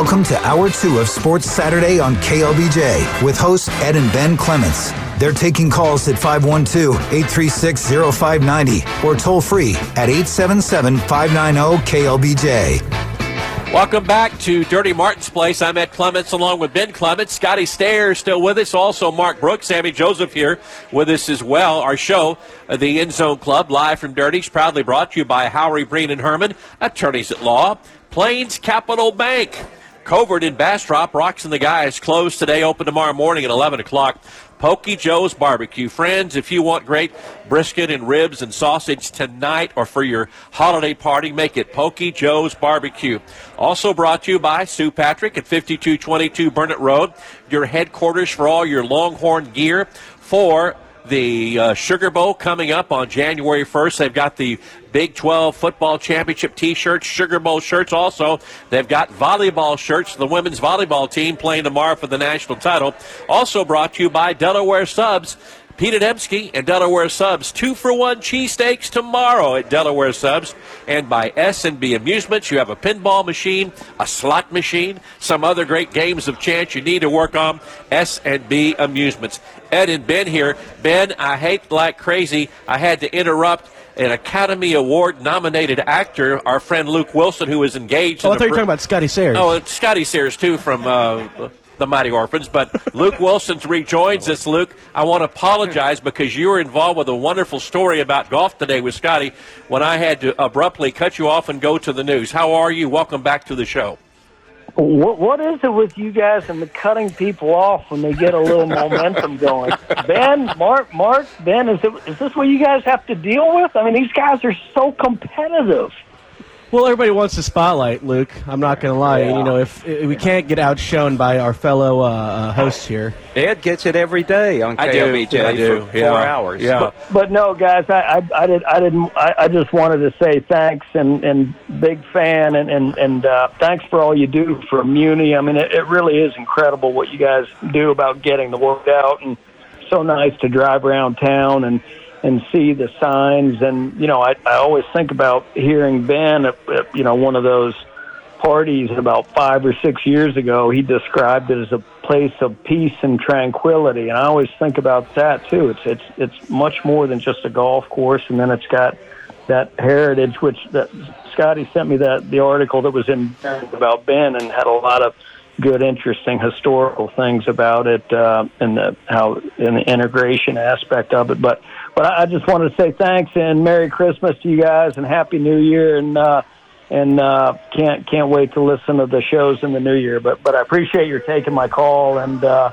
Welcome to Hour 2 of Sports Saturday on KLBJ with hosts Ed and Ben Clements. They're taking calls at 512 836 0590 or toll free at 877 590 KLBJ. Welcome back to Dirty Martin's Place. I'm Ed Clements along with Ben Clements. Scotty Stair still with us. Also, Mark Brooks, Sammy Joseph here with us as well. Our show, uh, the End Zone Club, live from Dirty's, proudly brought to you by Howry, Breen, and Herman, attorneys at law. Plains Capital Bank. Covert in Bastrop, Rocks and the Guys closed today, open tomorrow morning at 11 o'clock. Pokey Joe's Barbecue. Friends, if you want great brisket and ribs and sausage tonight or for your holiday party, make it Pokey Joe's Barbecue. Also brought to you by Sue Patrick at 5222 Burnet Road, your headquarters for all your Longhorn gear for the uh, Sugar Bowl coming up on January 1st. They've got the Big 12 Football Championship t shirts, Sugar Bowl shirts also. They've got volleyball shirts, the women's volleyball team playing tomorrow for the national title. Also brought to you by Delaware Subs. Pete Adamski and Delaware Subs. Two for one cheesesteaks tomorrow at Delaware Subs. And by S&B Amusements, you have a pinball machine, a slot machine, some other great games of chance you need to work on. S&B Amusements. Ed and Ben here. Ben, I hate like crazy. I had to interrupt an Academy Award nominated actor, our friend Luke Wilson, who is engaged. Oh, in I thought you were talking about Scotty Sayers. Oh, it's Scotty Sayers too from uh, the Mighty Orphans. But Luke Wilson's rejoins us. Luke, I want to apologize because you were involved with a wonderful story about golf today with Scotty. When I had to abruptly cut you off and go to the news. How are you? Welcome back to the show. What what is it with you guys and the cutting people off when they get a little momentum going? Ben, Mark, Mark, Ben, is it is this what you guys have to deal with? I mean, these guys are so competitive. Well, everybody wants the spotlight, Luke. I'm not going to lie. Yeah. You know, if, if we can't get outshone by our fellow uh, uh, hosts here, Ed gets it every day on I do. KLBJ I do. for Yeah. four hours. Yeah. But no, guys, I I, I did I didn't I, I just wanted to say thanks and and big fan and and and uh, thanks for all you do for Muni. I mean, it, it really is incredible what you guys do about getting the word out and so nice to drive around town and and see the signs and you know I I always think about hearing Ben at, at you know one of those parties about five or six years ago. He described it as a place of peace and tranquility, and I always think about that too. It's it's it's much more than just a golf course, and then it's got that heritage. Which that Scotty sent me that the article that was in about Ben and had a lot of good, interesting historical things about it uh, and the how in the integration aspect of it. But but I just wanted to say thanks and Merry Christmas to you guys and Happy New Year and. uh and uh, can't can't wait to listen to the shows in the new year. But but I appreciate your taking my call, and uh,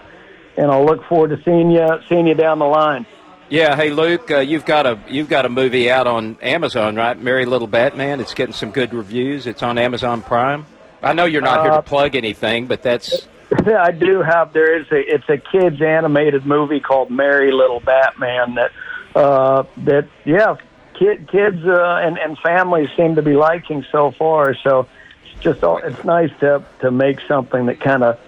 and I'll look forward to seeing you seeing you down the line. Yeah. Hey, Luke, uh, you've got a you've got a movie out on Amazon, right? Merry Little Batman. It's getting some good reviews. It's on Amazon Prime. I know you're not here Uh, to plug anything, but that's Yeah, I do have. There is a it's a kids animated movie called Merry Little Batman that uh, that yeah kid kids uh, and and families seem to be liking so far. So it's just all, it's nice to to make something that kind of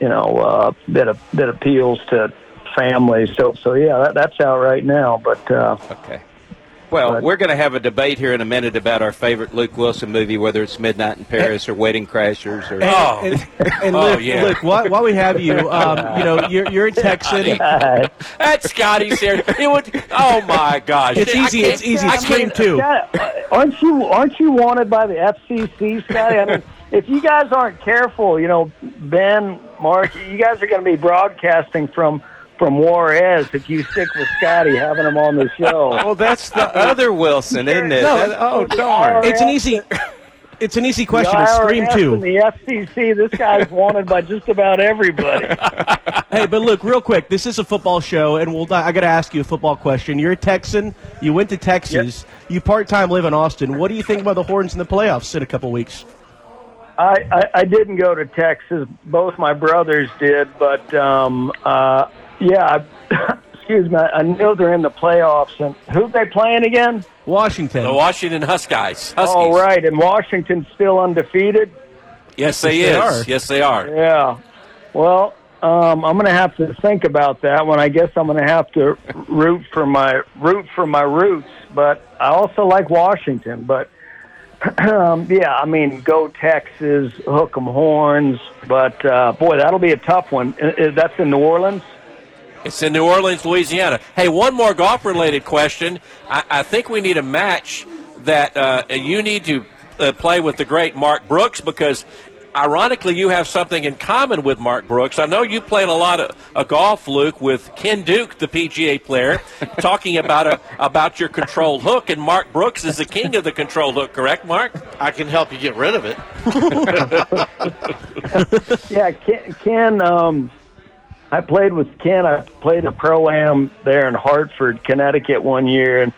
you know uh, that uh, that appeals to families. So so yeah, that, that's out right now. But uh, okay. Well, But- we're going to have a debate here in a minute about our favorite Luke Wilson movie, whether it's Midnight in Paris or Wedding Crashers or. Oh. and, and Oh, yeah. Luke, while, while we have you, um, you know, you're, you're in Texas. That's Scotty's Sayers. It would. Oh my gosh! It's easy. It's easy. I Scream can't- two. Yeah, aren't you aren't you wanted by the FCC, Scotty? I mean, if you guys aren't careful, you know, Ben, Mark, you guys are going to be broadcasting from from Juarez if you stick with Scotty having him on the show. Well, that's the other Wilson, isn't it? No. That- oh, darn. It's an easy. It's an easy question. The It's IRS Scream and two. the FCC. This guy's wanted by just about everybody. Hey, but look, real quick. This is a football show, and we'll. I got to ask you a football question. You're a Texan. You went to Texas. You part time live in Austin. What do you think about the Horns in the playoffs in a couple weeks? I, I, I didn't go to Texas. Both my brothers did, but um, uh, yeah. I, excuse me. I know they're in the playoffs. And who they playing again? Washington. The Washington Huskies. Huskies. All right, and Washington's still undefeated. Yes, they Yes, they is. are. Yes, they are. Yeah. Well, um, I'm going to have to think about that one. I guess I'm going to have to root for my root for my roots, but I also like Washington. But um, yeah, I mean, go Texas, hook 'em horns. But uh, boy, that'll be a tough one. That's in New Orleans. It's in New Orleans, Louisiana. Hey, one more golf related question. I, I think we need a match that uh, you need to uh, play with the great Mark Brooks because. Ironically, you have something in common with Mark Brooks. I know you played a lot of a golf, Luke, with Ken Duke, the PGA player, talking about a, about your controlled hook, and Mark Brooks is the king of the controlled hook. Correct, Mark? I can help you get rid of it. Yeah, Ken. Ken um, I played with Ken. I played a pro am there in Hartford, Connecticut, one year, and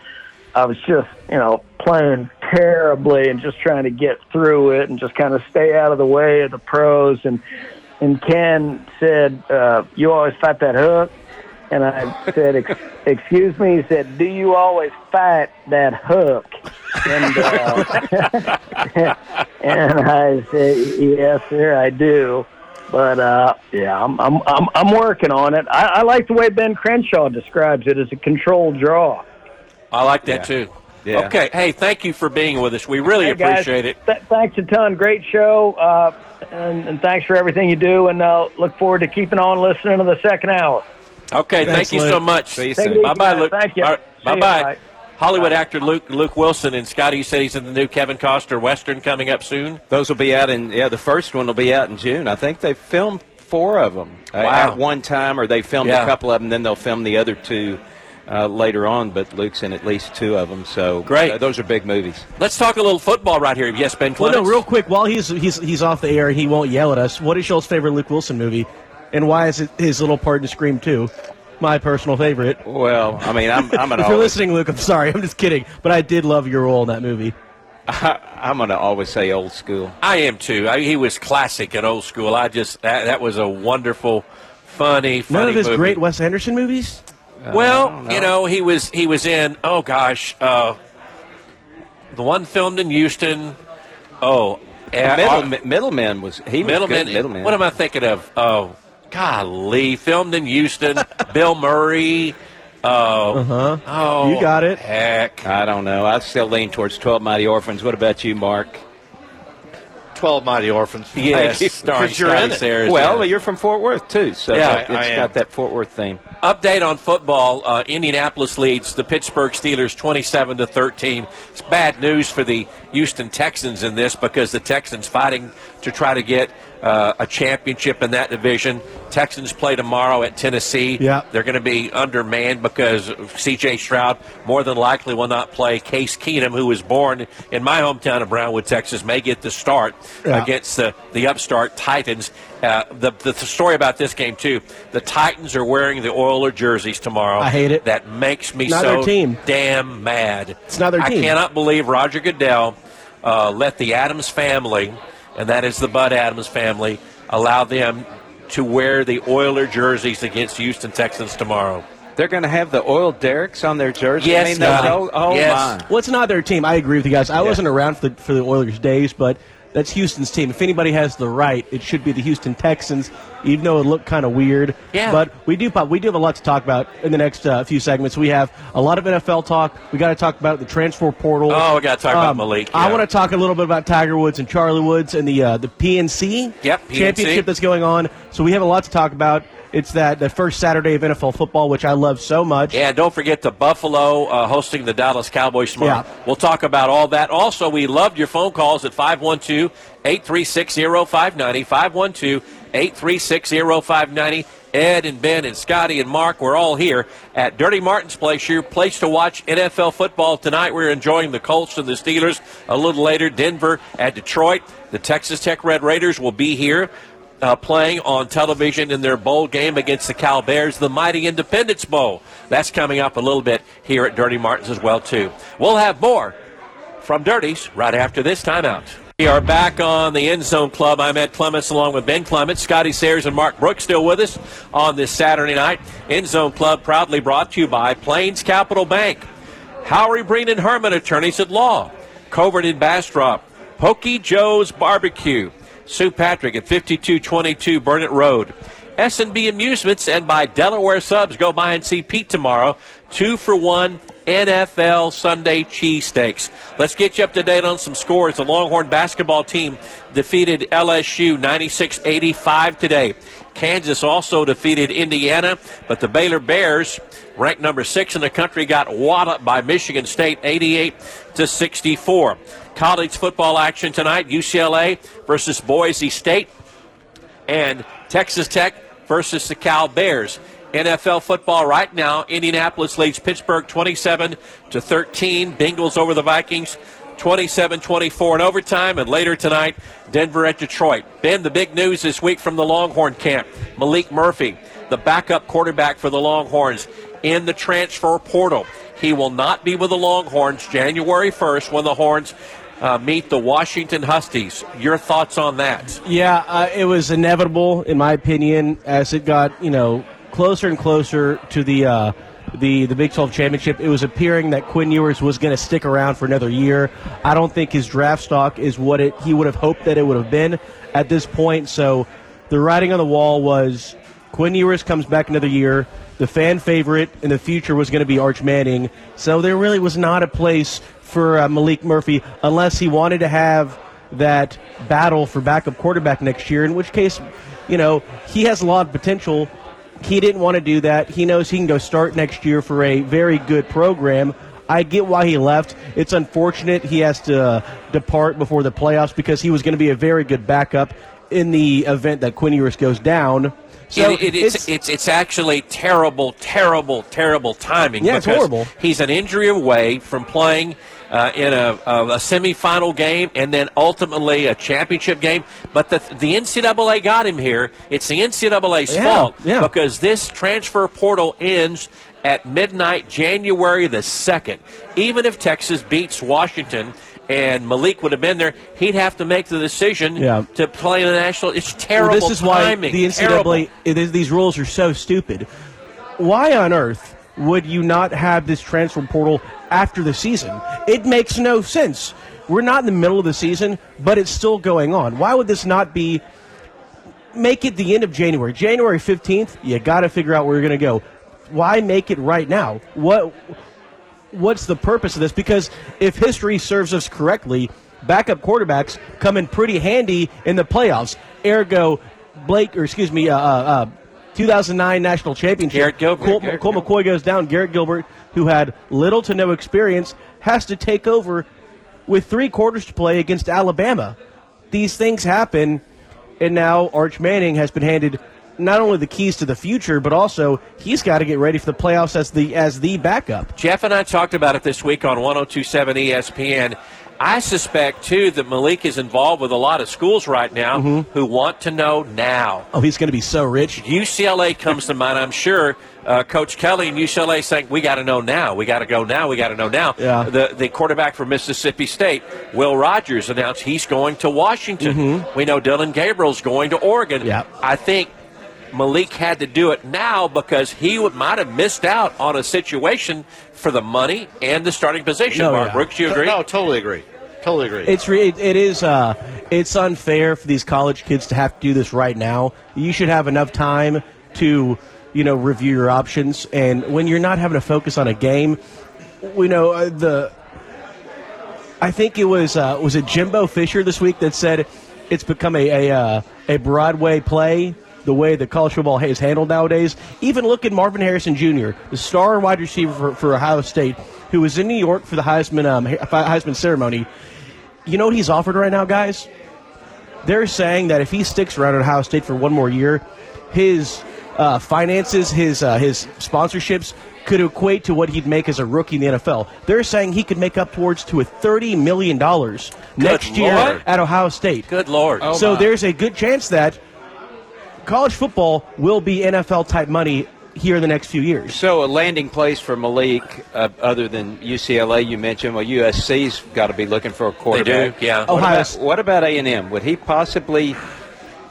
I was just, you know, playing terribly and just trying to get through it and just kind of stay out of the way of the pros. And and Ken said, uh, "You always fight that hook." And I said, Ex- "Excuse me." He said, "Do you always fight that hook?" And uh, and I said, "Yes, sir, I do." But uh, yeah, I'm I'm I'm I'm working on it. I, I like the way Ben Crenshaw describes it as a controlled draw. I like that Yeah. too. Yeah. Okay. Hey, thank you for being with us. We really Hey, guys, appreciate it. th- thanks a ton. Great show. Uh, and, and thanks for everything you do. And uh, look forward to keeping on listening to the second hour. Okay, Thanks, thank you Luke. so much. See you soon. Bye bye. Luke. Thank you. All right, See you. bye bye. Bye. Hollywood actor Luke Luke Wilson and Scotty. Said he's in the new Kevin Costner Western coming up soon. Those will be out in yeah. The first one will be out in June. I think they filmed four of them uh, Wow. at one time, or they filmed Yeah. a couple of them, then they'll film the other two uh, later on. But Luke's in at least two of them. So Great. uh, those are big movies. Let's talk a little football right here. Yes, Ben Well, no, real quick, while he's he's he's off the air, he won't yell at us. What is y'all's favorite Luke Wilson movie, and why is it his little part in Scream Two? My personal favorite. Well, I mean, I'm I'm gonna If you're always, listening, Luke, I'm sorry, I'm just kidding, but I did love your role in that movie. I'm gonna always say old school. I am too. I, he was classic and old school. I just that, that was a wonderful, funny, funny None of his movie. great Wes Anderson movies. Well, you know, he was he was in. Oh gosh, uh, the one filmed in Houston. Oh, uh, Middle, Middleman was he was Middleman. good. Middleman. What am I thinking of? Oh, golly, filmed in Houston. Bill Murray. Oh, Uh-huh. oh, You got it. Heck, I don't know. I still lean towards Twelve Mighty Orphans. What about you, Mark? Twelve Mighty Orphans. yes, you. starring 'Cause you're in it. Sayers. Well, you're from Fort Worth too, so Yeah, it's I- I am. got that Fort Worth theme. Update on football: uh, Indianapolis leads the Pittsburgh Steelers 27 to 13. It's bad news for the Houston Texans in this because the Texans fighting to try to get uh, a championship in that division. Texans play tomorrow at Tennessee. Yeah. they're going to be undermanned because C.J. Stroud more than likely will not play. Case Keenum, who was born in my hometown of Brownwood, Texas, may get the start Yeah. against the the upstart Titans. Uh, the, the the story about this game too: the Titans are wearing the Oiler jerseys tomorrow. I hate it. That makes me Not so team. damn mad. It's not their I team. cannot believe Roger Goodell uh, let the Adams family, and that is the Bud Adams family, allow them to wear the Oiler jerseys against Houston Texans tomorrow. They're going to have the oil derricks on their jersey. Yes, I mean, those- Scotty. oh, oh Yes. my! Well, it's not their team. I agree with you guys. I wasn't around for the, for the Oilers days, but that's Houston's team. If anybody has the right, it should be the Houston Texans, even though it looked kind of weird. Yeah. But we do pop- we do have a lot to talk about in the next uh, few segments. We have a lot of NFL talk. We got to talk about the transfer portal. Oh, we gotta talk about Maalik, I want to talk a little bit about Tiger Woods and Charlie Woods and the uh, the PNC Yep, PNC. championship that's going on. So we have a lot to talk about. It's that the first Saturday of NFL football, which I love so much. And don't forget the Buffalo uh, hosting the Dallas Cowboys tomorrow. Yeah. We'll talk about all that. Also, we loved your phone calls at 512 836 0590. 512 836 0590. Ed and Ben and Scotty and Mark, we're all here at Dirty Martin's Place, your place to watch NFL football tonight. We're enjoying the Colts and the Steelers. A little later, Denver at Detroit. The Texas Tech Red Raiders will be here uh, playing on television in their bowl game against the Cal Bears, the mighty Independence Bowl. That's coming up a little bit here at Dirty Martins as well too. We'll have more from Dirties right after this timeout. We are back on the End Zone Club. I'm Ed Clements along with Ben Clements, Scotty Sayers, and Mark Brooks still with us on this Saturday night. End Zone Club proudly brought to you by Plains Capital Bank, Howry Breen and Herman Attorneys at Law, Covert and Bastrop, Pokey Joe's Barbecue, Sue Patrick at 5222 Burnet Road, S&B Amusements and by Delaware Subs. Go by and see Pete tomorrow. Two for one NFL Sunday cheesesteaks. Let's get you up to date on some scores. The Longhorn basketball team defeated LSU 96 85 today. Kansas also defeated Indiana, but the Baylor Bears, ranked number six in the country, got walloped by Michigan State 88 to 64. College football action tonight UCLA versus Boise State and Texas Tech versus the Cal Bears. NFL football right now, Indianapolis leads Pittsburgh 27 to 13. Bengals over the Vikings 27-24 in overtime, and later tonight, Denver at Detroit. Ben, the big news this week from the Longhorn camp: Maalik Murphy, the backup quarterback for the Longhorns, in the transfer portal. He will not be with the Longhorns January 1st when the Horns uh, meet the Washington Huskies. Your thoughts on that? Yeah, uh, it was inevitable, in my opinion, as it got you know closer and closer to the uh, the the Big 12 championship. It was appearing that Quinn Ewers was going to stick around for another year. I don't think his draft stock is what it he would have hoped that it would have been at this point. So the writing on the wall was Quinn Ewers comes back another year. The fan favorite in the future was going to be Arch Manning. So there really was not a place for uh, Maalik Murphy unless he wanted to have that battle for backup quarterback next year. In which case, you know, he has a lot of potential he didn't want to do that. He knows he can go start next year for a very good program. I get why he left. It's unfortunate he has to uh, depart before the playoffs because he was going to be a very good backup in the event that Quinn Ewers goes down. So it, it, it's, it's, it's it's actually terrible, terrible, terrible timing. Yeah, it's horrible. He's an injury away from playing uh, in a, a, a, semifinal game and then ultimately a championship game. But the, the NCAA got him here. It's the NCAA's yeah, fault yeah. because this transfer portal ends at midnight, January the 2nd. Even if Texas beats Washington and Maalik would have been there, he'd have to make the decision yeah. to play in the national. It's terrible. Well, this is timing. why the NCAA, these rules are so stupid. Why on earth would you not have this transfer portal after the season? It makes no sense. We're not in the middle of the season, but it's still going on. Why would this not be? Make it the end of January. January 15th, you got to figure out where you're going to go. Why make it right now? What what's the purpose of this? Because if history serves us correctly, backup quarterbacks come in pretty handy in the playoffs. Ergo, Blake, or excuse me, uh, uh, 2009 national championship. Garrett Gilbert. Colt, Garrett Colt McCoy goes down. Garrett Gilbert, who had little to no experience, has to take over with three quarters to play against Alabama. These things happen, and now Arch Manning has been handed not only the keys to the future, but also he's got to get ready for the playoffs as the as the backup. Jeff and I talked about it this week on 1027 ESPN. I suspect too that Maalik is involved with a lot of schools right now mm-hmm. who want to know now. Oh, he's going to be so rich. UCLA comes to mind. I'm sure uh, Coach Kelly and UCLA saying we got to know now. We got to go now. We got to know now. Yeah. The the quarterback for Mississippi State, Will Rogers, announced he's going to Washington. Mm-hmm. We know Dillon Gabriel's going to Oregon. Yeah. I think Maalik had to do it now because he would, might have missed out on a situation for the money and the starting position. No, Mark yeah. Brooks, you agree? No, totally agree. Totally agree. It's re- it is uh, it's unfair for these college kids to have to do this right now. You should have enough time to you know review your options, and when you're not having to focus on a game, we know uh, the. I think it was uh, was it Jimbo Fisher this week that said it's become a a, uh, a Broadway play the way that college football is handled nowadays. Even look at Marvin Harrison Jr., the star wide receiver for, for Ohio State, who was in New York for the Heisman um, Heisman ceremony. You know what he's offered right now, guys? They're saying that if he sticks around at Ohio State for one more year, his uh, finances, his uh, his sponsorships could equate to what he'd make as a rookie in the NFL. They're saying he could make up towards to a thirty million dollars next year at Ohio State. Good Lord. Oh, so my. there's a good chance that college football will be NFL type money here in the next few years. So a landing place for Maalik, uh, other than UCLA, you mentioned. Well, USC's got to be looking for a quarterback. They quarterback. do, yeah. Oh, What Ohio about, what about A and M? Would he possibly?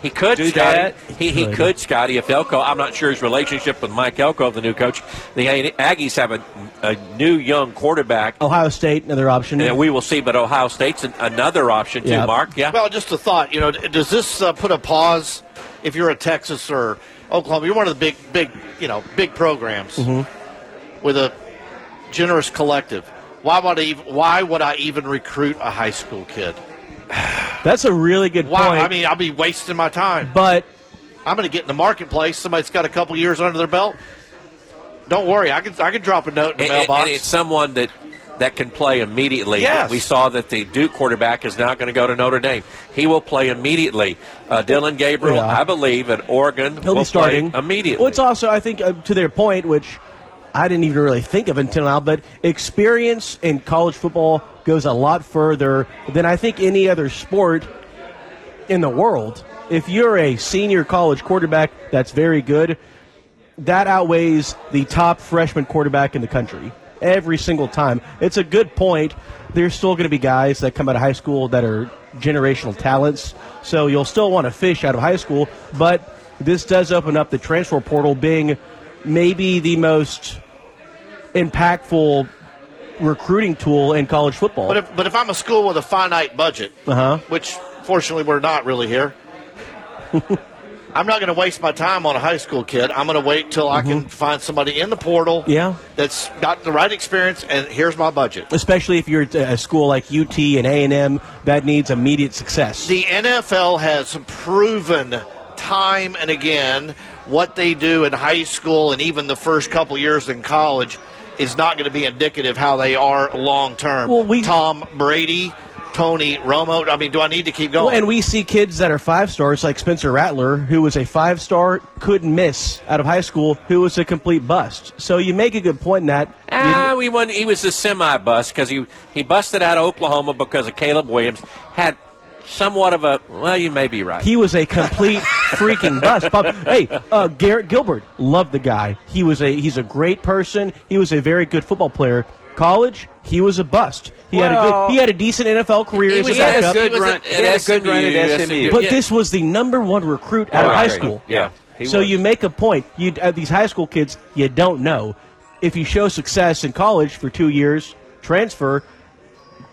He could, do Scotty. that? He, he Could. could, Scotty, if Elko. I'm not sure his relationship with Mike Elko, the new coach. The Aggies have a, a new young quarterback. Ohio State, another option. And we will see, but Ohio State's an, another option too. Mark, yeah. Well, just a thought. You know, does this uh, put a pause if you're a Texas or Oklahoma, you're one of the big, big, you know, big programs mm-hmm. with a generous collective. Why would I even, why would I even recruit a high school kid? That's a really good Why? point. I mean, I'll be wasting my time. but I'm going to get in the marketplace. Somebody's got a couple years under their belt. Don't worry, I can I can drop a note in the And, and- mailbox. and it's someone that that can play immediately. Yes. We saw that the Duke quarterback is now going to go to Notre Dame. He will play immediately. Uh, Dillon Gabriel, Yeah. I believe, at Oregon he'll will be starting immediately. Well, it's also, I think, uh, to their point, which I didn't even really think of until now, but experience in college football goes a lot further than I think any other sport in the world. If you're a senior college quarterback that's very good, that outweighs the top freshman quarterback in the country every single time. It's a good point. There's still going to be guys that come out of high school that are generational talents, so you'll still want to fish out of high school, but this does open up the transfer portal being maybe the most impactful recruiting tool in college football. but if but if I'm a school with a finite budget, Uh-huh. which fortunately we're not really here. I'm not going to waste my time on a high school kid. I'm going to wait till I can find somebody in the portal Mm-hmm. Yeah. that's got the right experience, and here's my budget. especially if you're at a school like UT and A&M that needs immediate success. The NFL has proven time and again what they do in high school and even the first couple years in college is not going to be indicative how they are long term. Well, we- Tom Brady, Tony Romo. I mean, do I need to keep going? Well, and we see kids that are five stars, like Spencer Rattler, who was a five star, couldn't miss out of high school, who was a complete bust. So you make a good point in that. Ah, we won. He was a semi bust because he he busted out of Oklahoma because of Caleb Williams. Had somewhat of a well, you may be right. he was a complete freaking bust. Bob, hey, uh, Garrett Gilbert, loved the guy. He was a he's a great person. He was a very good football player. College, he was a bust. He had a good he had a decent NFL career He as a was He had a good run. at- He had a good run at SMU. SMU. But Yeah. this was the number one recruit out of Oh, high I school. Yeah, he So was. you make a point. You uh, these high school kids, you don't know if you show success in college for two years, transfer.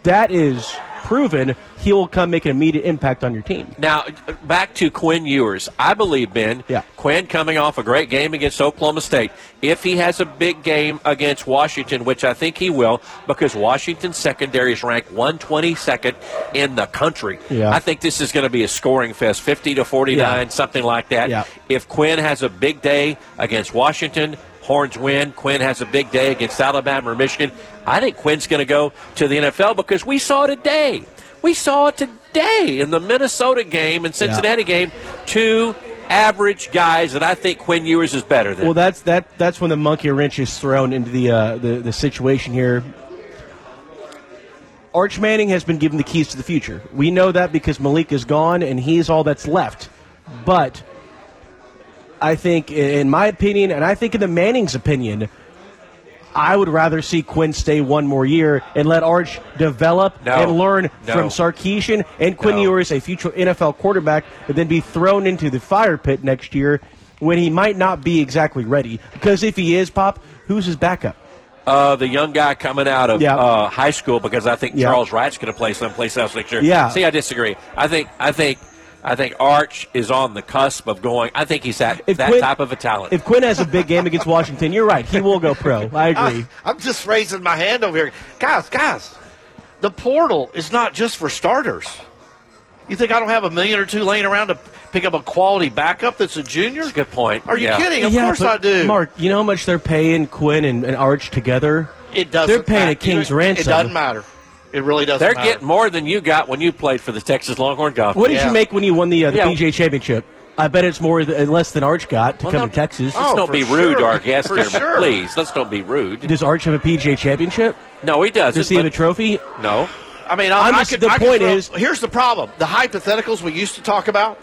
That is proven. He will come make an immediate impact on your team. Now, back to Quinn Ewers. I believe, Ben, Yeah. Quinn coming off a great game against Oklahoma State. If he has a big game against Washington, which I think he will, because Washington's secondary is ranked 122nd in the country. Yeah. I think this is going to be a scoring fest, 50 to 49, Yeah. something like that. Yeah. If Quinn has a big day against Washington, Horns win. Quinn has a big day against Alabama or Michigan. I think Quinn's going to go to the NFL because we saw today. We saw it today in the Minnesota game and Cincinnati game. Two average guys that I think Quinn Ewers is better than. Well, that's that. That's when the monkey wrench is thrown into the uh, the, the situation here. Arch Manning has been given the keys to the future. We know that because Maalik is gone and he's all that's left. But I think, in my opinion, and I think in the Manning's opinion, I would rather see Quinn stay one more year and let Arch develop No. and learn No. from Sarkisian and Quinn No. Ewers, a future NFL quarterback, and then be thrown into the fire pit next year when he might not be exactly ready. Because if he is, Pop, who's his backup? uh, the young guy coming out of Yeah. uh, high school because I think Yeah. Charles Wright's going to play someplace else next year. Yeah. See, I disagree. I think I think I think Arch is on the cusp of going. I think he's that If that Quinn- type of a talent. If Quinn has a big game against Washington, you're right. He will go pro. I agree. I, am just raising my hand over here. Guys, guys, the portal is not just for starters. You think I don't have a million or two laying around to pick up a quality backup that's a junior? That's a good point. Are you Yeah. kidding? Of yeah, course I do. Mark, you know how much they're paying Quinn and, and Arch together? it doesn't. Matter. They're paying a king's ransom. It doesn't matter. It really doesn't. They're matter. getting more than you got when you played for the Texas Longhorn Golf. What did Yeah. you make when you won the, uh, the Yeah. PGA Championship? I bet it's more th- less than Arch got to Well, come no- to Texas. Let's Oh, don't for be rude to sure. our guest here, sure. please. Let's don't be rude. Does Arch have a PGA Championship? No, he doesn't. Does he have a trophy? no. I mean, I, I'm I just- could, the I could point throw- is- here's the problem: the hypotheticals we used to talk about,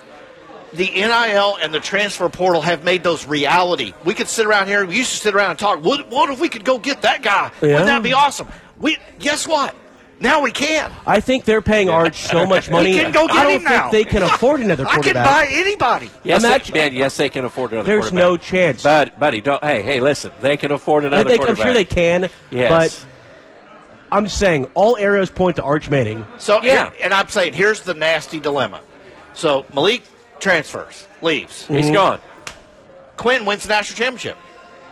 the NIL and the transfer portal have made those reality. We could sit around here. We used to sit around and talk. What, what if we could go get that guy? Yeah. Wouldn't that be awesome? We guess what? Now we can. I think they're paying Arch so much money. can go get I don't him think now. they can afford another quarterback. I can buy anybody. Yes, Imagine- they, Ben, yes, they can afford another There's quarterback. no chance. But, buddy, don't. Hey, hey, listen. They can afford I another think, I'm sure they can, Yes. but I'm saying all arrows point to Arch Manning. So Yeah. and I'm saying here's the nasty dilemma. So Maalik transfers, leaves. He's mm-hmm. gone. Quinn wins the national championship.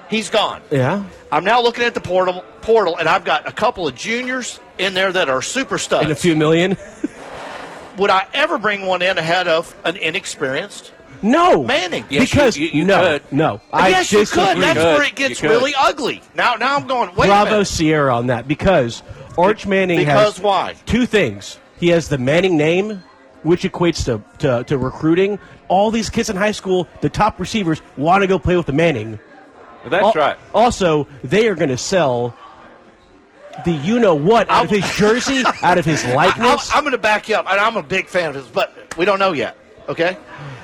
He's gone. Yeah. I'm now looking at the portal, portal, and I've got a couple of juniors in there that are super studs. And a few million. Would I ever bring one in ahead of an inexperienced? No, Manning. Yes, because you- you no, could. no. I yes, you disagree. could. That's could. where it gets really ugly. Now, now I'm going. Wait a Bravo minute. Sierra on that because Arch Manning Because has why? two things. He has the Manning name, which equates to, to, to recruiting. All these kids in high school, the top receivers, want to go play with the Manning. That's Al- right. Also, they are going to sell the you know what out of his jersey, out of his likeness. I, am going to back you up, and I'm a big fan of his, but we don't know yet. Okay.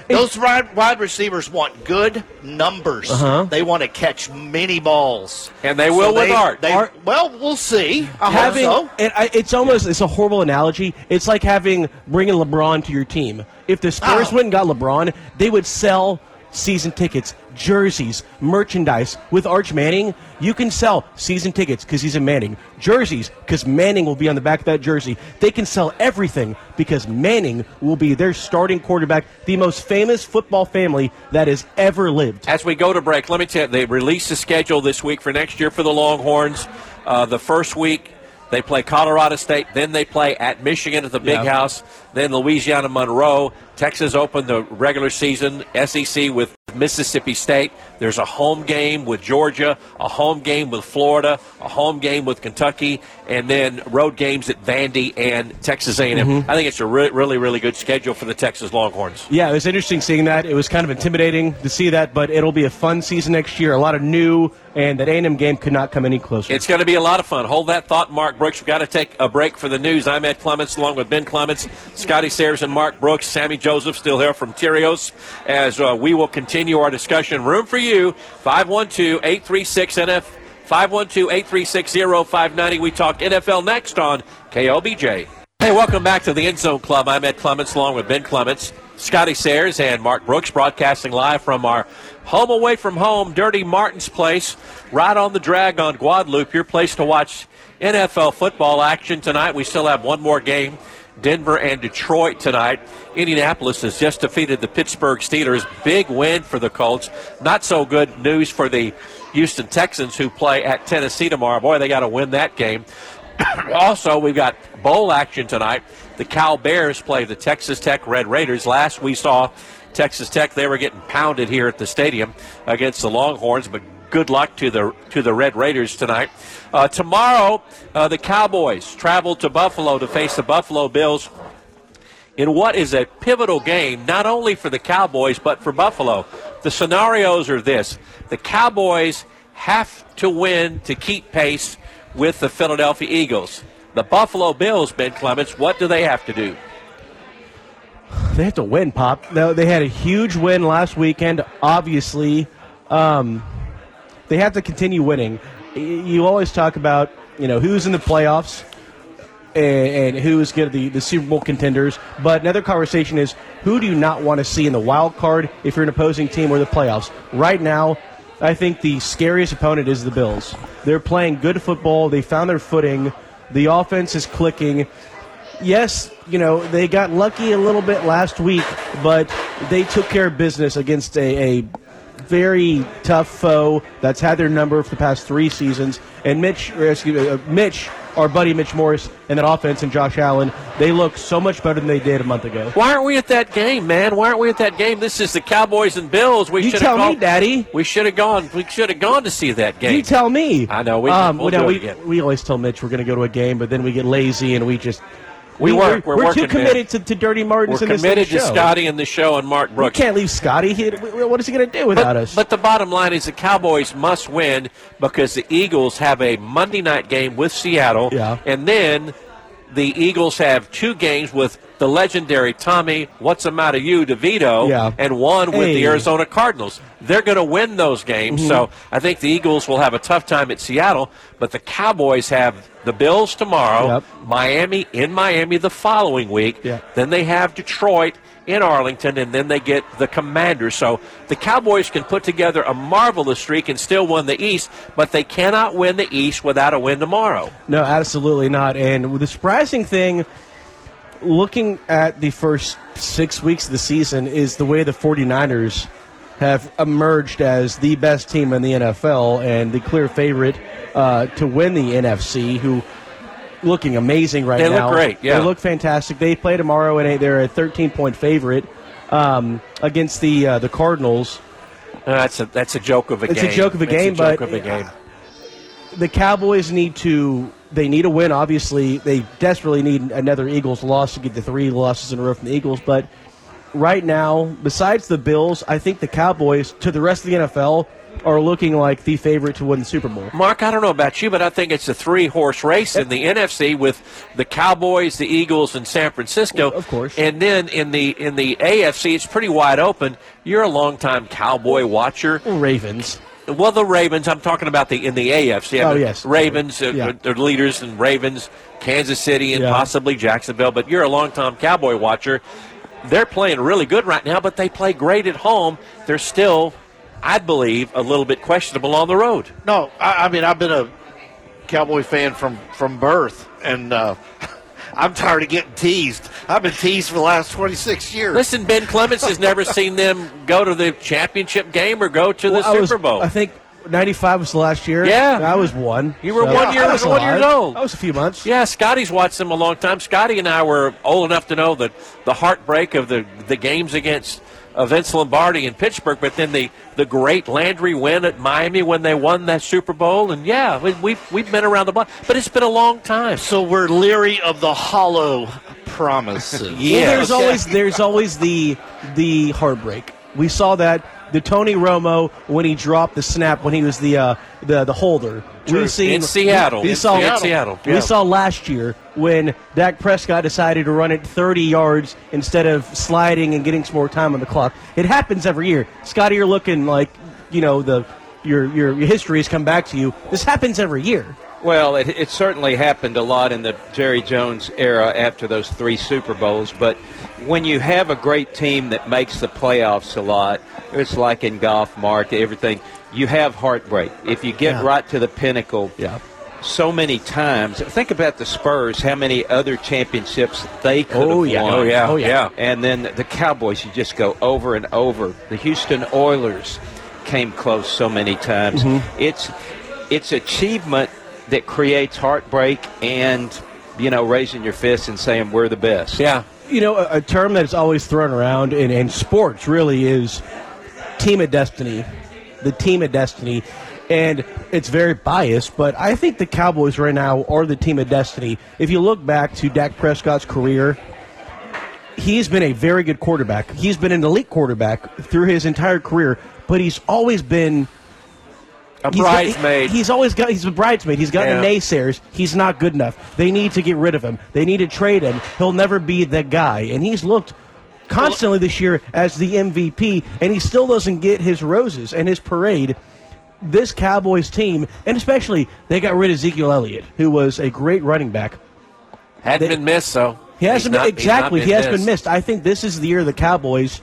Those wide, wide receivers want good numbers. Uh-huh. They want to catch many balls, And they will with they, Art. They, Art- well, we'll see. I having hope so. and I, it's almost it's a horrible analogy. It's like having bringing LeBron to your team. If the Spurs Oh. went and got LeBron, they would sell season tickets, jerseys, merchandise. With Arch Manning, you can sell season tickets because he's a Manning, jerseys because Manning will be on the back of that jersey. They can sell everything because Manning will be their starting quarterback, the most famous football family that has ever lived. As we go to break, let me tell you, they released the schedule this week for next year for the Longhorns. Uh, the first week, they play Colorado State, then they play at Michigan at the Big Yeah. House, then Louisiana Monroe. Texas opened the regular season, SEC with Mississippi State. There's a home game with Georgia, a home game with Florida, a home game with Kentucky, and then road games at Vandy and Texas A&M. Mm-hmm. I think it's a re- really, really good schedule for the Texas Longhorns. Yeah, it was interesting seeing that. It was kind of intimidating to see that, but it'll be a fun season next year. A lot of new, and that A&M game could not come any closer. It's going to be a lot of fun. Hold that thought, Mark Brooks. We've got to take a break for the news. I'm Ed Clements, along with Ben Clements, Scotty Sayers, and Mark Brooks. Sammy Joseph still here from Tyrios as uh, we will continue our discussion. Room for you, 512-836-NF, 512-836-0590. We talk NFL next on KLBJ. Hey, welcome back to the End Zone Club. I'm Ed Clements, along with Ben Clements, Scotty Sayers, and Mark Brooks, broadcasting live from our home away from home, Dirty Martin's Place, right on the drag on Guadalupe. Your place to watch NFL football action tonight. We still have one more game. Denver and Detroit tonight. Indianapolis has just defeated the Pittsburgh Steelers. Big win for the Colts. Not so good news for the Houston Texans who play at Tennessee tomorrow. Boy, they got to win that game. also, we've got bowl action tonight. The Cal Bears play the Texas Tech Red Raiders. Last we saw Texas Tech, they were getting pounded here at the stadium against the Longhorns, but good luck to the to the Red Raiders tonight. Uh, tomorrow, uh, the Cowboys travel to Buffalo to face the Buffalo Bills in what is a pivotal game, not only for the Cowboys, but for Buffalo. The scenarios are this the Cowboys have to win to keep pace with the Philadelphia Eagles. The Buffalo Bills, Ben Clements, what do they have to do? They have to win, Pop. They had a huge win last weekend. Obviously, um, they have to continue winning. You always talk about you know who's in the playoffs and, and who's get the the Super Bowl contenders. But another conversation is who do you not want to see in the wild card if you're an opposing team or the playoffs? Right now, I think the scariest opponent is the Bills. They're playing good football. They found their footing. The offense is clicking yes, you know, they got lucky a little bit last week, but they took care of business against a, a very tough foe that's had their number for the past three seasons. And Mitch, or excuse me, uh, Mitch, our buddy Mitch Morse, and that offense and Josh Allen, they look so much better than they did a month ago. Why aren't we at that game, man? Why aren't we at that game? This is the Cowboys and Bills. We You should tell have me, gone, Daddy. We should have gone. We should have gone to see that game. You tell me. I know, we- um, we'll you know, do it we, again. we always tell Mitch we're going to go to a game, but then we get lazy and we just We work. We're, We're we're too committed to, to Dirty Martins We're committed to. Scotty and the show and Mark We Brooks. can't leave Scotty. He, what is he going to do without But, us? but the bottom line is the Cowboys must win because the Eagles have a Monday night game with Seattle. Yeah. And then the Eagles have two games with the legendary Tommy What's the Matter You DeVito Yeah. and one with the Hey. Mm-hmm. Arizona Cardinals. They're going to win those games. So I think the Eagles will have a tough time at Seattle, but the Cowboys have the Bills tomorrow, Yep. Miami in Miami the following week. Yeah. Then they have Detroit in Arlington, and then they get the Commanders. So the Cowboys can put together a marvelous streak and still win the East, but they cannot win the East without a win tomorrow. No, absolutely not. And the surprising thing, looking at the first six weeks of the season, is the way the 49ers have emerged as the best team in the NFL and the clear favorite uh, to win the NFC. Who looking amazing right They look great, yeah. they look fantastic. They play tomorrow, and they're a 13 point favorite um, against the uh, the Cardinals. Uh, that's a that's a joke of a It's a game. joke of a It's game, joke but- of a game. the Cowboys need to they need a win. Obviously, they desperately need another Eagles loss to get the three losses in a row from the Eagles. But right now, besides the Bills, I think the Cowboys to the rest of the NFL are looking like the favorite to win the Super Bowl. Mark, I don't know about you, but I think it's a three horse race in the NFC with the Cowboys, the Eagles, and San Francisco. Of course. And then in the in the AFC, it's pretty wide open. You're a longtime Cowboy watcher. Ravens. Well, the Ravens. I'm talking about the in the AFC. I Oh, yes. Ravens. Uh, Yeah. They're leaders and Ravens, Kansas City, and Yeah. possibly Jacksonville. But you're a longtime Cowboy watcher. They're playing really good right now, but they play great at home. They're still, I believe, a little bit questionable on the road. No, I, I mean I've been a Cowboy fan from from birth, and uh, I'm tired of getting teased. I've been teased for the last 26 years. Listen, Ben Clements has never seen them go to the championship game or go to the Well, Super Bowl. I think 95 was the last year. Yeah. I was one. You were one year- I was one years alive. old. I was a few months. yeah, Scotty's watched them a long time. Scotty and I were old enough to know that the heartbreak of the the games against uh, Vince Lombardi in Pittsburgh, but then the the great Landry win at Miami when they won that Super Bowl, and yeah, we, we've we've been around the block, but it's been a long time. so we're leery of the hollow promises. Yeah. Well, there's Okay. always there's always the the heartbreak. We saw that the Tony Romo when he dropped the snap when he was the uh, the the holder. We've seen In Seattle. We In saw Seattle. Seattle, We yeah. saw last year when Dak Prescott decided to run it 30 yards instead of sliding and getting some more time on the clock. It happens every year. Scotty, you're looking like you know the your your, your history has come back to you. This happens every year. Well, it, it certainly happened a lot in the Jerry Jones era after those three Super Bowls. But when you have a great team that makes the playoffs a lot, it's like in golf, Mark, everything, you have heartbreak. If you get Yeah. right to the pinnacle, Yeah. so many times. Think about the Spurs, how many other championships they could Oh, have yeah. won. Oh yeah, Oh, yeah. And then the Cowboys, you just go over and over. The Houston Oilers came close so many times. Mm-hmm. It's it's achievement that creates heartbreak and you know raising your fist and saying we're the best. yeah. you know, a, a term that is always thrown around in, in sports really is team of destiny. The team of destiny. And it's very biased, but I think the Cowboys right now are the team of destiny. If you look back to Dak Prescott's career, he's been a very good quarterback. He's been an elite quarterback through his entire career, but he's always been A He's got- bridesmaid. he- he's always got. He's a bridesmaid. He's got Yeah. the naysayers. He's not good enough. They need to get rid of him. They need to trade him. He'll never be the guy. And he's looked constantly this year as the MVP, and he still doesn't get his roses and his parade. This Cowboys team, and especially they got rid of Ezekiel Elliott, who was a great running back. Hadn't they- been missed, so He hasn't been not exactly. he has been missed. I think this is the year the Cowboys.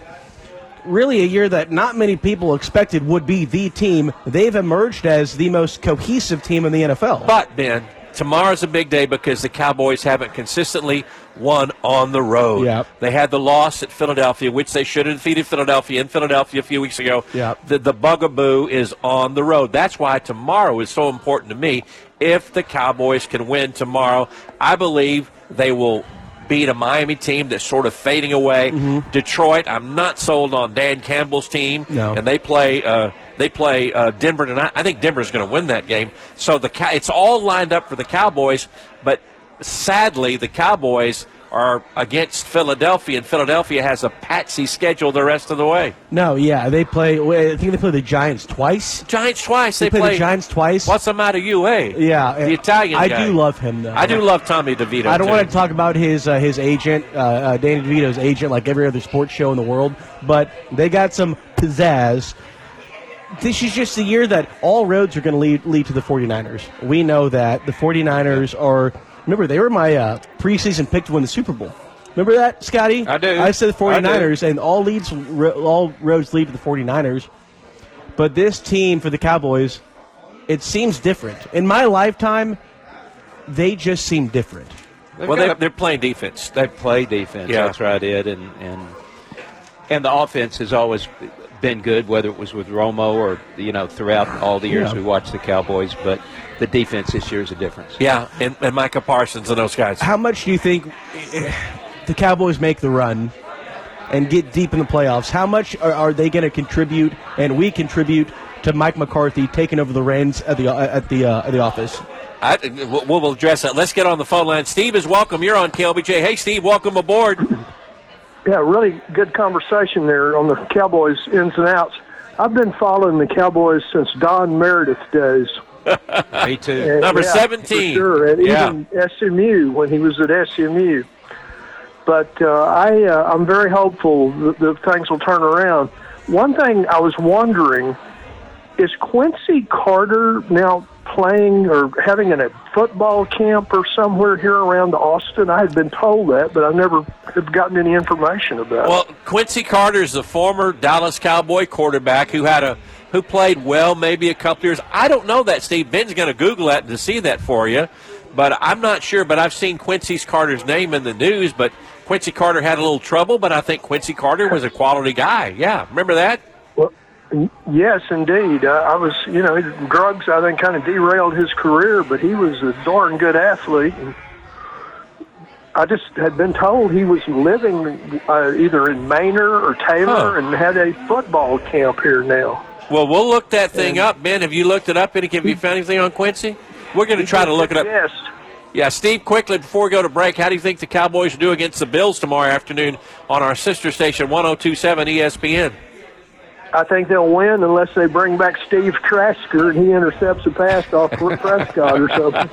Really, a year that not many people expected would be the team. They've emerged as the most cohesive team in the NFL. But Ben, tomorrow's a big day because the Cowboys haven't consistently won on the road. Yep. They had the loss at Philadelphia, which they should have defeated Philadelphia in Philadelphia a few weeks ago. Yep. The, the bugaboo is on the road. That's why tomorrow is so important to me. If the Cowboys can win tomorrow, I believe they will beat a Miami team that's sort of fading away. Detroit, I'm not sold on Dan Campbell's team, No. and they play uh, they play uh, Denver tonight. I think Denver's going to win that game. So the it's all lined up for the Cowboys, but sadly the Cowboys are against Philadelphia, and Philadelphia has a patsy schedule the rest of the way. no, yeah, they play. I think they play the Giants twice. Giants twice. They, They, play, the Giants twice. What's the matter, you? Eh? Yeah, the Italian. I guy. do love him though. I do love Tommy DeVito. I don't too. want to talk about his uh, his agent, uh, uh, Danny DeVito's agent, like every other sports show in the world. But they got some pizzazz. This is just the year that all roads are going to lead lead to the 49ers. We know that the 49ers are. Remember, they were my uh, preseason pick to win the Super Bowl. Remember that, Scotty? I do. I said the I do. 49ers, and all leads all roads lead to the 49ers. But this team for the Cowboys, it seems different. In my lifetime, they just seem different. They've Well, they, they're playing defense. They play defense. Yeah. That's right, Ed, and and and the offense has always been good, whether it was with Romo or you know throughout all the years Yeah. we watched the Cowboys. But the defense this year is a difference. Yeah, and, and Micah Parsons and those guys. How much do you think the Cowboys make the run and get deep in the playoffs? How much are, are they going to contribute, and we contribute to Mike McCarthy taking over the reins at the at the uh, at the office? I, we'll, we'll address that. Let's get on the phone line. Steve is welcome. You're on KLBJ. Hey, Steve, welcome aboard. Yeah, really good conversation there on the Cowboys ins and outs. I've been following the Cowboys since Don Meredith days. Me too. And, Number yeah, 17. For sure, and Yeah. even SMU when he was at SMU. But uh, I, uh, I'm very hopeful that, that things will turn around. One thing I was wondering is Quincy Carter now playing or having a football camp or somewhere here around Austin? I had been told that, but I never have gotten any information about it. Well, Quincy Carter is the former Dallas Cowboy quarterback who had a who played well maybe a couple years. I don't know that, Steve. Ben's going to Google that to see that for you, but I'm not sure. But I've seen Quincy Carter's name in the news. But Quincy Carter had a little trouble, but I think Quincy Carter was a quality guy. Yeah, remember that? Yes, indeed. Uh, I was, you know, drugs. I think kind of derailed his career, but he was a darn good athlete. And I just had been told he was living uh, either in Manor or Taylor, Huh. and had a football camp here now. Well, we'll look that thing up. Ben, have you looked it up? Any, have you found anything on Quincy? We're going to try to look it up. Yes. Yeah, Steve, quickly before we go to break, how do you think the Cowboys do against the Bills tomorrow afternoon on our sister station, 1027 ESPN? I think they'll win unless they bring back Steve Tasker and he intercepts a pass off for Prescott or something.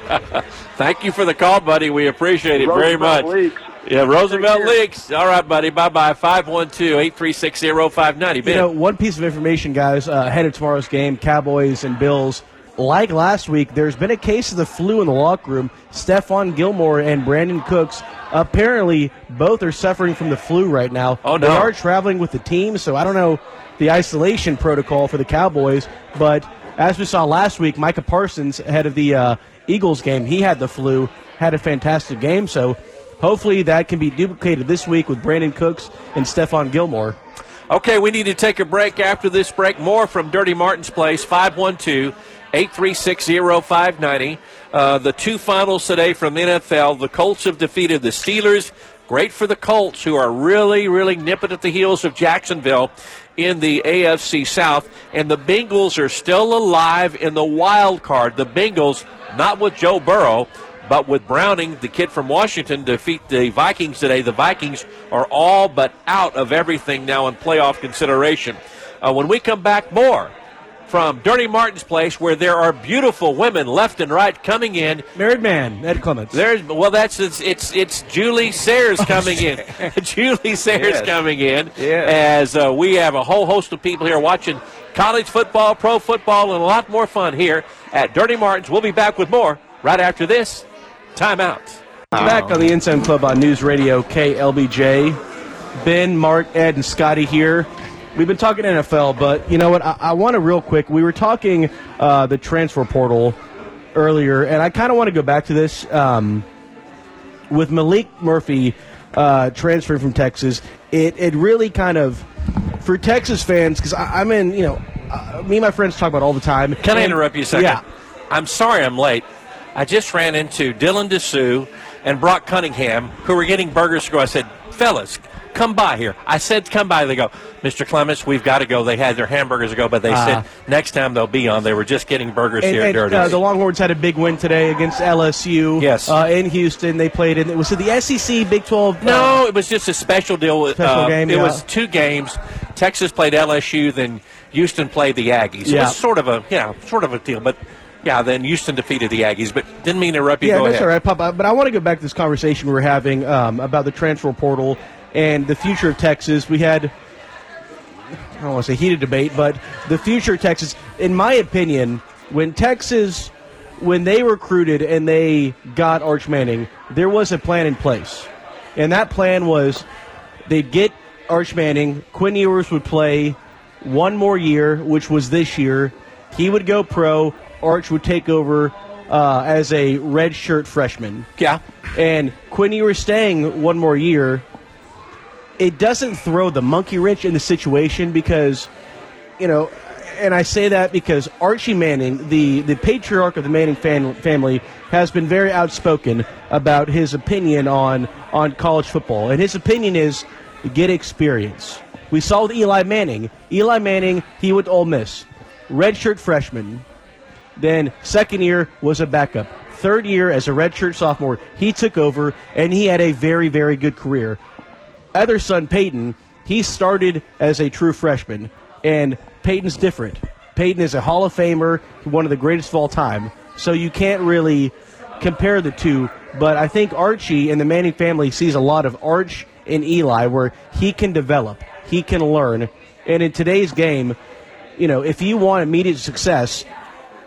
Thank you for the call, buddy. We appreciate it very much. Leaks. Yeah, Roosevelt Take. Leaks. All right, buddy. Bye bye. 512 836 0590. You Ben. know, one piece of information, guys, uh, ahead of tomorrow's game, Cowboys and Bills. Like last week, there's been a case of the flu in the locker room. Stephon Gilmore and Brandin Cooks apparently both are suffering from the flu right now. Oh, no. They are traveling with the team, so I don't know the isolation protocol for the Cowboys. But as we saw last week, Micah Parsons, ahead of the uh, Eagles game, he had the flu, had a fantastic game. So hopefully that can be duplicated this week with Brandin Cooks and Stephon Gilmore. Okay, we need to take a break after this break. More from Dirty Martin's Place, 512 836 0590. Uh, the two finals today from NFL. The Colts have defeated the Steelers. Great for the Colts, who are really, really nipping at the heels of Jacksonville in the AFC South. And the Bengals are still alive in the wild card. The Bengals, not with Joe Burrow, but with Browning, the kid from Washington, defeat the Vikings today. The Vikings are all but out of everything now in playoff consideration. Uh, when we come back, more from Dirty Martin's place, where there are beautiful women left and right coming in. Married man, Ed Clements. There's well, that's it's it's, it's Julie Sayers coming in. Julie Sayers Yes. coming in. Yeah. As uh, we have a whole host of people here watching college football, pro football, and a lot more fun here at Dirty Martin's. We'll be back with more right after this. Timeout. Back on the End Zone Club on News Radio KLBJ. Ben, Mark, Ed, and Scotty here. We've been talking NFL, but you know what? I, I want to real quick. We were talking uh, the transfer portal earlier, and I kind of want to go back to this um, with Maalik Murphy uh, transferring from Texas. It it really kind of for Texas fans because I'm in. You know, uh, me and my friends talk about it all the time. Can I interrupt you a second? Yeah. I'm sorry I'm late. I just ran into Dylan Disu and Brock Cunningham, who were getting burgers to go. I said, fellas, come by here. I said, come by. They go, Mr. Clements, we've got to go. They had their hamburgers to go, but they Ah. said next time they'll be on. They were just getting burgers And, here at and, Dirty's. uh, the Longhorns had a big win today against LSU. Yes. uh, in Houston, they played in. Was it the SEC Big Twelve? No, it was just a special deal. With, Special uh, game, it yeah. was two games. Texas played LSU, then Houston played the Aggies. It Yeah. was sort of a yeah, sort of a deal. But yeah, then Houston defeated the Aggies. But didn't mean to interrupt you. yeah, go that's ahead. all right, Pop. But I want to go back to this conversation we were having um, about the transfer portal and the future of Texas. We had. I don't want to say heated debate, but the future of Texas, in my opinion, when Texas, when they recruited and they got Arch Manning, there was a plan in place. And that plan was they'd get Arch Manning, Quinn Ewers would play one more year, which was this year. He would go pro, Arch would take over uh, as a redshirt freshman. Yeah. And Quinn Ewers staying one more year, it doesn't throw the monkey wrench in the situation because you know, and I say that because Archie Manning, the, the patriarch of the Manning fan, family, has been very outspoken about his opinion on, on college football. And his opinion is get experience. We saw with Eli Manning. Eli Manning, he went to Ole Miss. Redshirt freshman. Then second year was a backup. Third year as a redshirt sophomore, he took over and he had a very, very good career. Other son, Peyton, he started as a true freshman. And Peyton's different. Peyton is a Hall of Famer, one of the greatest of all time. So you can't really compare the two. But I think Archie and the Manning family sees a lot of Arch and Eli where he can develop, he can learn. And in today's game, you know, if you want immediate success,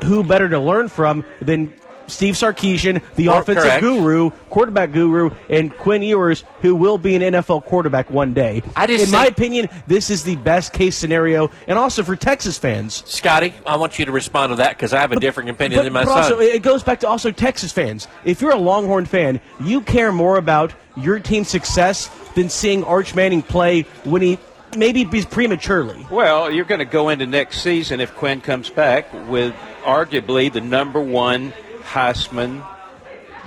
who better to learn from than Steve Sarkisian, the Or- offensive correct. guru, quarterback guru, and Quinn Ewers, who will be an NFL quarterback one day. I just in my opinion, this is the best case scenario, and also for Texas fans. Scotty, I want you to respond to that because I have a different opinion But, than my but son. also, it goes back to also Texas fans. If you're a Longhorn fan, you care more about your team's success than seeing Arch Manning play when he maybe be prematurely. Well, you're going to go into next season if Quinn comes back with arguably the number one Heisman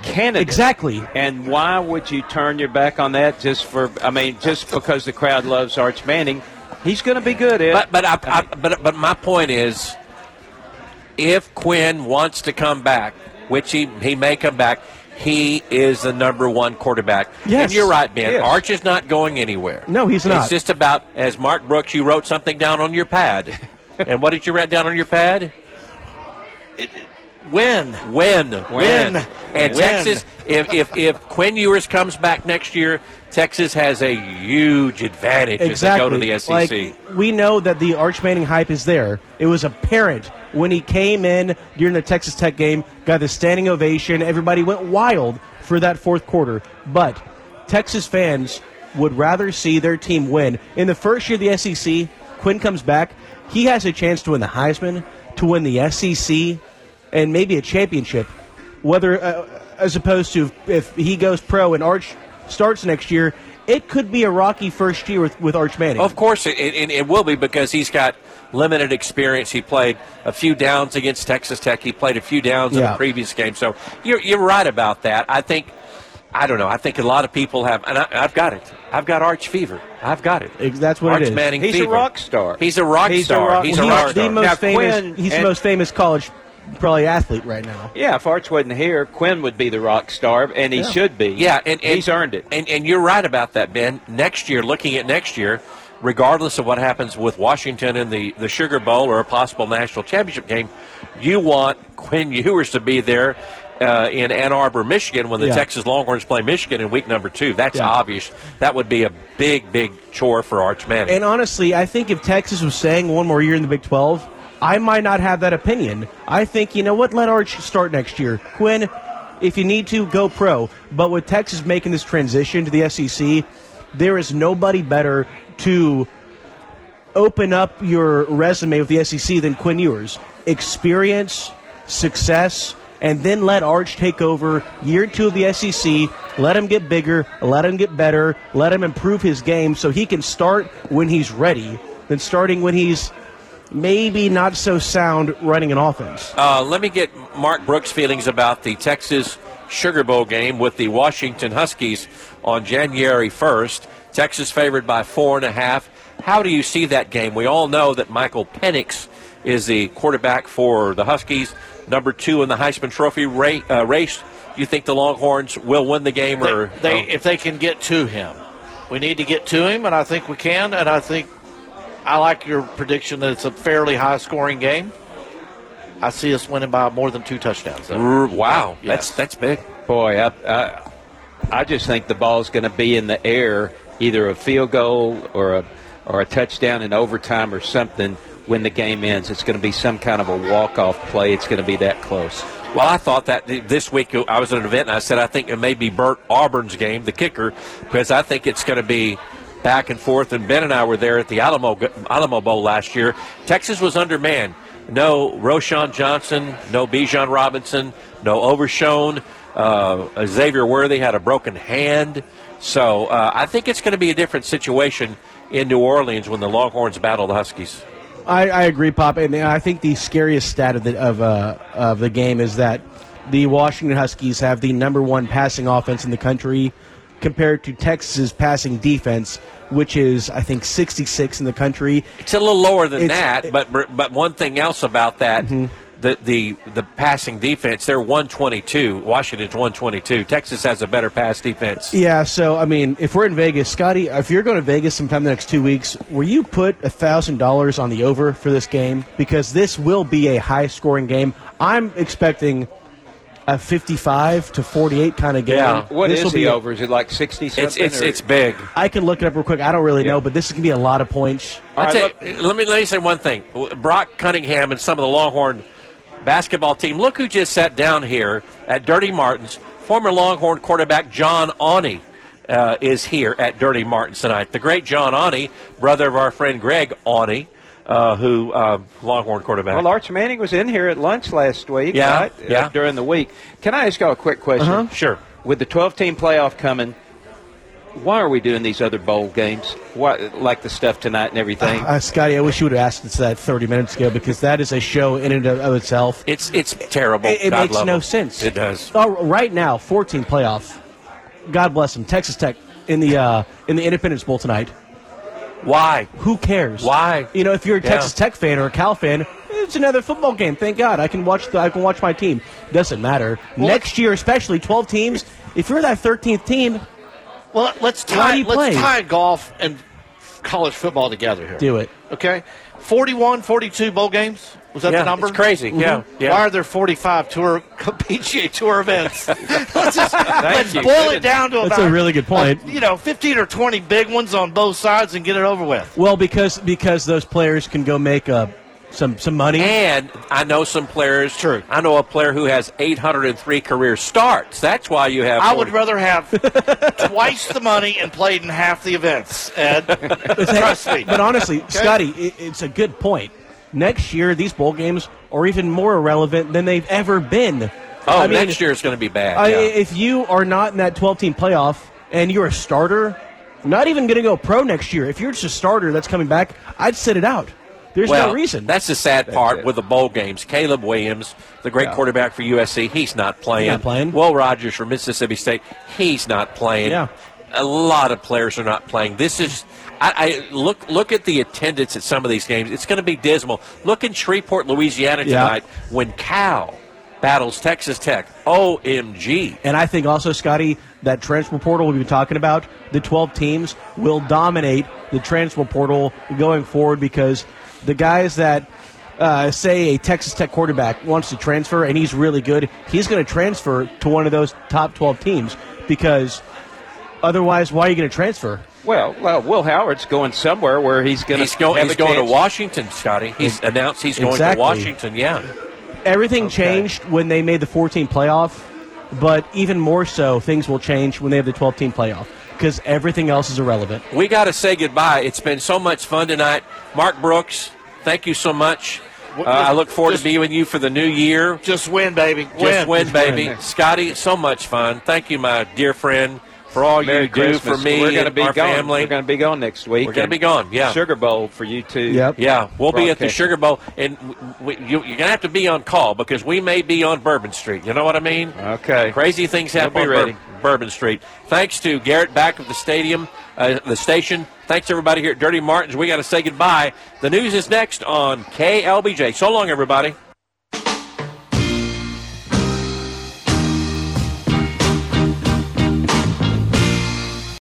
candidate. Exactly. And why would you turn your back on that just for? I mean, just because the crowd loves Arch Manning, he's going to be good. Ed. But but I, I, but but my point is, if Quinn wants to come back, which he he may come back, he is the number one quarterback. Yes. And you're right, Ben. Yes. Arch is not going anywhere. No, he's not. It's just about as Mark Brooks. You wrote something down on your pad, and what did you write down on your pad? Win. Win, Win. And Win. Texas, if, if if Quinn Ewers comes back next year, Texas has a huge advantage Exactly. as they go to the SEC. Like, we know that the Arch Manning hype is there. It was apparent when he came in during the Texas Tech game, got the standing ovation. Everybody went wild for that fourth quarter. But Texas fans would rather see their team win. In the first year of the SEC, Quinn comes back. He has a chance to win the Heisman, to win the SEC, and maybe a championship. Whether, uh, as opposed to if he goes pro and Arch starts next year, it could be a rocky first year with, with Arch Manning. Of course, it, it, it will be because he's got limited experience. He played a few downs against Texas Tech. He played a few downs in the previous game. So you're, you're right about that. I think, I don't know. I think a lot of people have, and I, I've got it. I've got Arch fever. I've got it. That's what Arch it is. Manning He's a rock star. He's a rock He's a star. rock- he's Well, a he's rock the star. most Now, famous. Quinn he's the most famous college probably athlete right now. yeah, if Arch wasn't here, Quinn would be the rock star, and he should be. Yeah, and, and he's earned it. And, and you're right about that, Ben. Next year, looking at next year, regardless of what happens with Washington in the, the Sugar Bowl or a possible national championship game, you want Quinn Ewers to be there uh, in Ann Arbor, Michigan, when the Yeah. Texas Longhorns play Michigan in week number two. That's Yeah. obvious. That would be a big, big chore for Arch Manning. And honestly, I think if Texas was saying one more year in the Big 12, I might not have that opinion. I think, you know what, let Arch start next year. Quinn, if you need to, go pro. But with Texas making this transition to the SEC, there is nobody better to open up your resume with the SEC than Quinn Ewers. Experience, success, and then let Arch take over year two of the SEC. Let him get bigger, let him get better, let him improve his game so he can start when he's ready than starting when he's maybe not so sound running an offense. Uh, let me get Mark Brooks' feelings about the Texas Sugar Bowl game with the Washington Huskies on January 1st. Texas favored by four and a half. How do you see that game? We all know that Michael Penix is the quarterback for the Huskies, number two in the Heisman Trophy ra- uh, race. Do you think the Longhorns will win the game, or they, they oh, if they can get to him. We need to get to him, and I think we can. And I think I like your prediction that it's a fairly high scoring game. I see us winning by more than two touchdowns. though. Wow, Yes. that's that's big. Boy, I, I, I just think the ball's going to be in the air, either a field goal or a or a touchdown in overtime or something when the game ends. It's going to be some kind of a walk off play. It's going to be that close. Well, I thought that this week uh, I was at an event and I said I think it may be Bert Auburn's game, the kicker, because I think it's going to be back and forth. And Ben and I were there at the Alamo Alamo Bowl last year. Texas was undermanned. No Roschon Johnson, no Bijan Robinson, no Overshown. Uh, Xavier Worthy had a broken hand. So uh, I think it's going to be a different situation in New Orleans when the Longhorns battle the Huskies. I, I agree, Pop, and I think the scariest stat of the of uh, of the game is that the Washington Huskies have the number one passing offense in the country compared to Texas's passing defense, which is I think 66 in the country. It's a little lower than It's- that, but but one thing else about that. Mm-hmm. The, the the passing defense they're 122 Washington's 122 Texas has a better pass defense Yeah, so I mean, if we're in Vegas, Scotty, if you're going to Vegas sometime in the next two weeks, will you put a thousand dollars on the over for this game? Because this will be a high-scoring game. I'm expecting a 55 to 48 kind of game. Yeah. What this is will the be over? Is it like 60 something? it's it's or- it's big I can look it up real quick. I don't really Yeah. know, but this is going to be a lot of points. I'll tell right, you- let me let me say one thing. Brock Cunningham and some of the Longhorn basketball team. Look who just sat down here at Dirty Martin's. Former Longhorn quarterback John Awney uh, is here at Dirty Martin's tonight. The great John Awney, brother of our friend Greg Awney, uh, who uh, Longhorn quarterback. Well, Arch Manning was in here at lunch last week, Yeah, right? yeah. Uh, during the week. Can I ask y'all a quick question? sure. With the 12 team playoff coming, why are we doing these other bowl games? Why, like the stuff tonight and everything? Uh, Scotty, I wish you would have asked us that 30 minutes ago because that is a show in and of, of itself. It's it's terrible. It, it God makes love no them. sense. It does. Oh, right now, 14 playoff. God bless them. Texas Tech in the uh, in the Independence Bowl tonight. Why? Who cares? Why? You know, if you're a Yeah. Texas Tech fan or a Cal fan, it's another football game. Thank God, I can watch. The, I can watch my team. Doesn't matter. Next year, especially 12 teams. If you're that 13th team, Well, let's tie let's play? tie golf and college football together here. do it. Okay, 41, 42 bowl games. Was that yeah, the number? It's crazy. Yeah, yeah. Why are there 45 tour PGA Tour events? let's just let's you. boil it down to That's about a really good point. uh, you know, 15 or 20 big ones on both sides and get it over with. Well, because because those players can go make uh, some some money. And I know some players. True. I know a player who has 803 career starts. That's why you have. I would rather have twice the money and played in half the events. Ed, trust me. But honestly, Scotty, it, it's a good point. Next year, these bowl games are even more irrelevant than they've ever been. Oh, I mean, next year is going to be bad. I, yeah. If you are not in that 12 team playoff and you're a starter, not even going to go pro next year. If you're just a starter that's coming back, I'd sit it out. There's well, no reason. That's the sad part with the bowl games. Caleb Williams, the great quarterback for USC, he's not playing. not playing. Will Rogers from Mississippi State, he's not playing. Yeah. A lot of players are not playing. This is. I, I look look at the attendance at some of these games. It's going to be dismal. Look in Shreveport, Louisiana Yeah. tonight when Cal battles Texas Tech. OMG. And I think also, Scotty, that transfer portal we've been talking about, the 12 teams will dominate the transfer portal going forward because the guys that, uh, say, a Texas Tech quarterback wants to transfer and he's really good, he's going to transfer to one of those top 12 teams because otherwise, why are you going to transfer? well, well, Will Howard's going somewhere where he's going He's to going. have He's a going to. Washington, Scotty. He's announced he's going Exactly. to Washington. Yeah. Everything changed when they made the 14 playoff, but even more so, things will change when they have the 12 team playoff because everything else is irrelevant. we got to say goodbye. It's been so much fun tonight. Mark Brooks, thank you so much. Uh, I look forward Just- to being with you for the new year. Just win, baby. Just win, Win. baby. Scotty, so much fun. Thank you, my dear friend, for all Merry you do Christmas. for me We're gonna be our gone. family. We're going to be gone next week. We're gonna be gone, yeah. Sugar Bowl for you too. Yep. yeah, we'll be at the Sugar Bowl, and we, you, you're going to have to be on call because we may be on Bourbon Street. You know what I mean? Okay. Crazy things happen be on ready. Bourbon, Bourbon Street. Thanks to Garrett back of the stadium, uh, the station. Thanks everybody here at Dirty Martins. We got to say goodbye. The news is next on KLBJ. So long, everybody.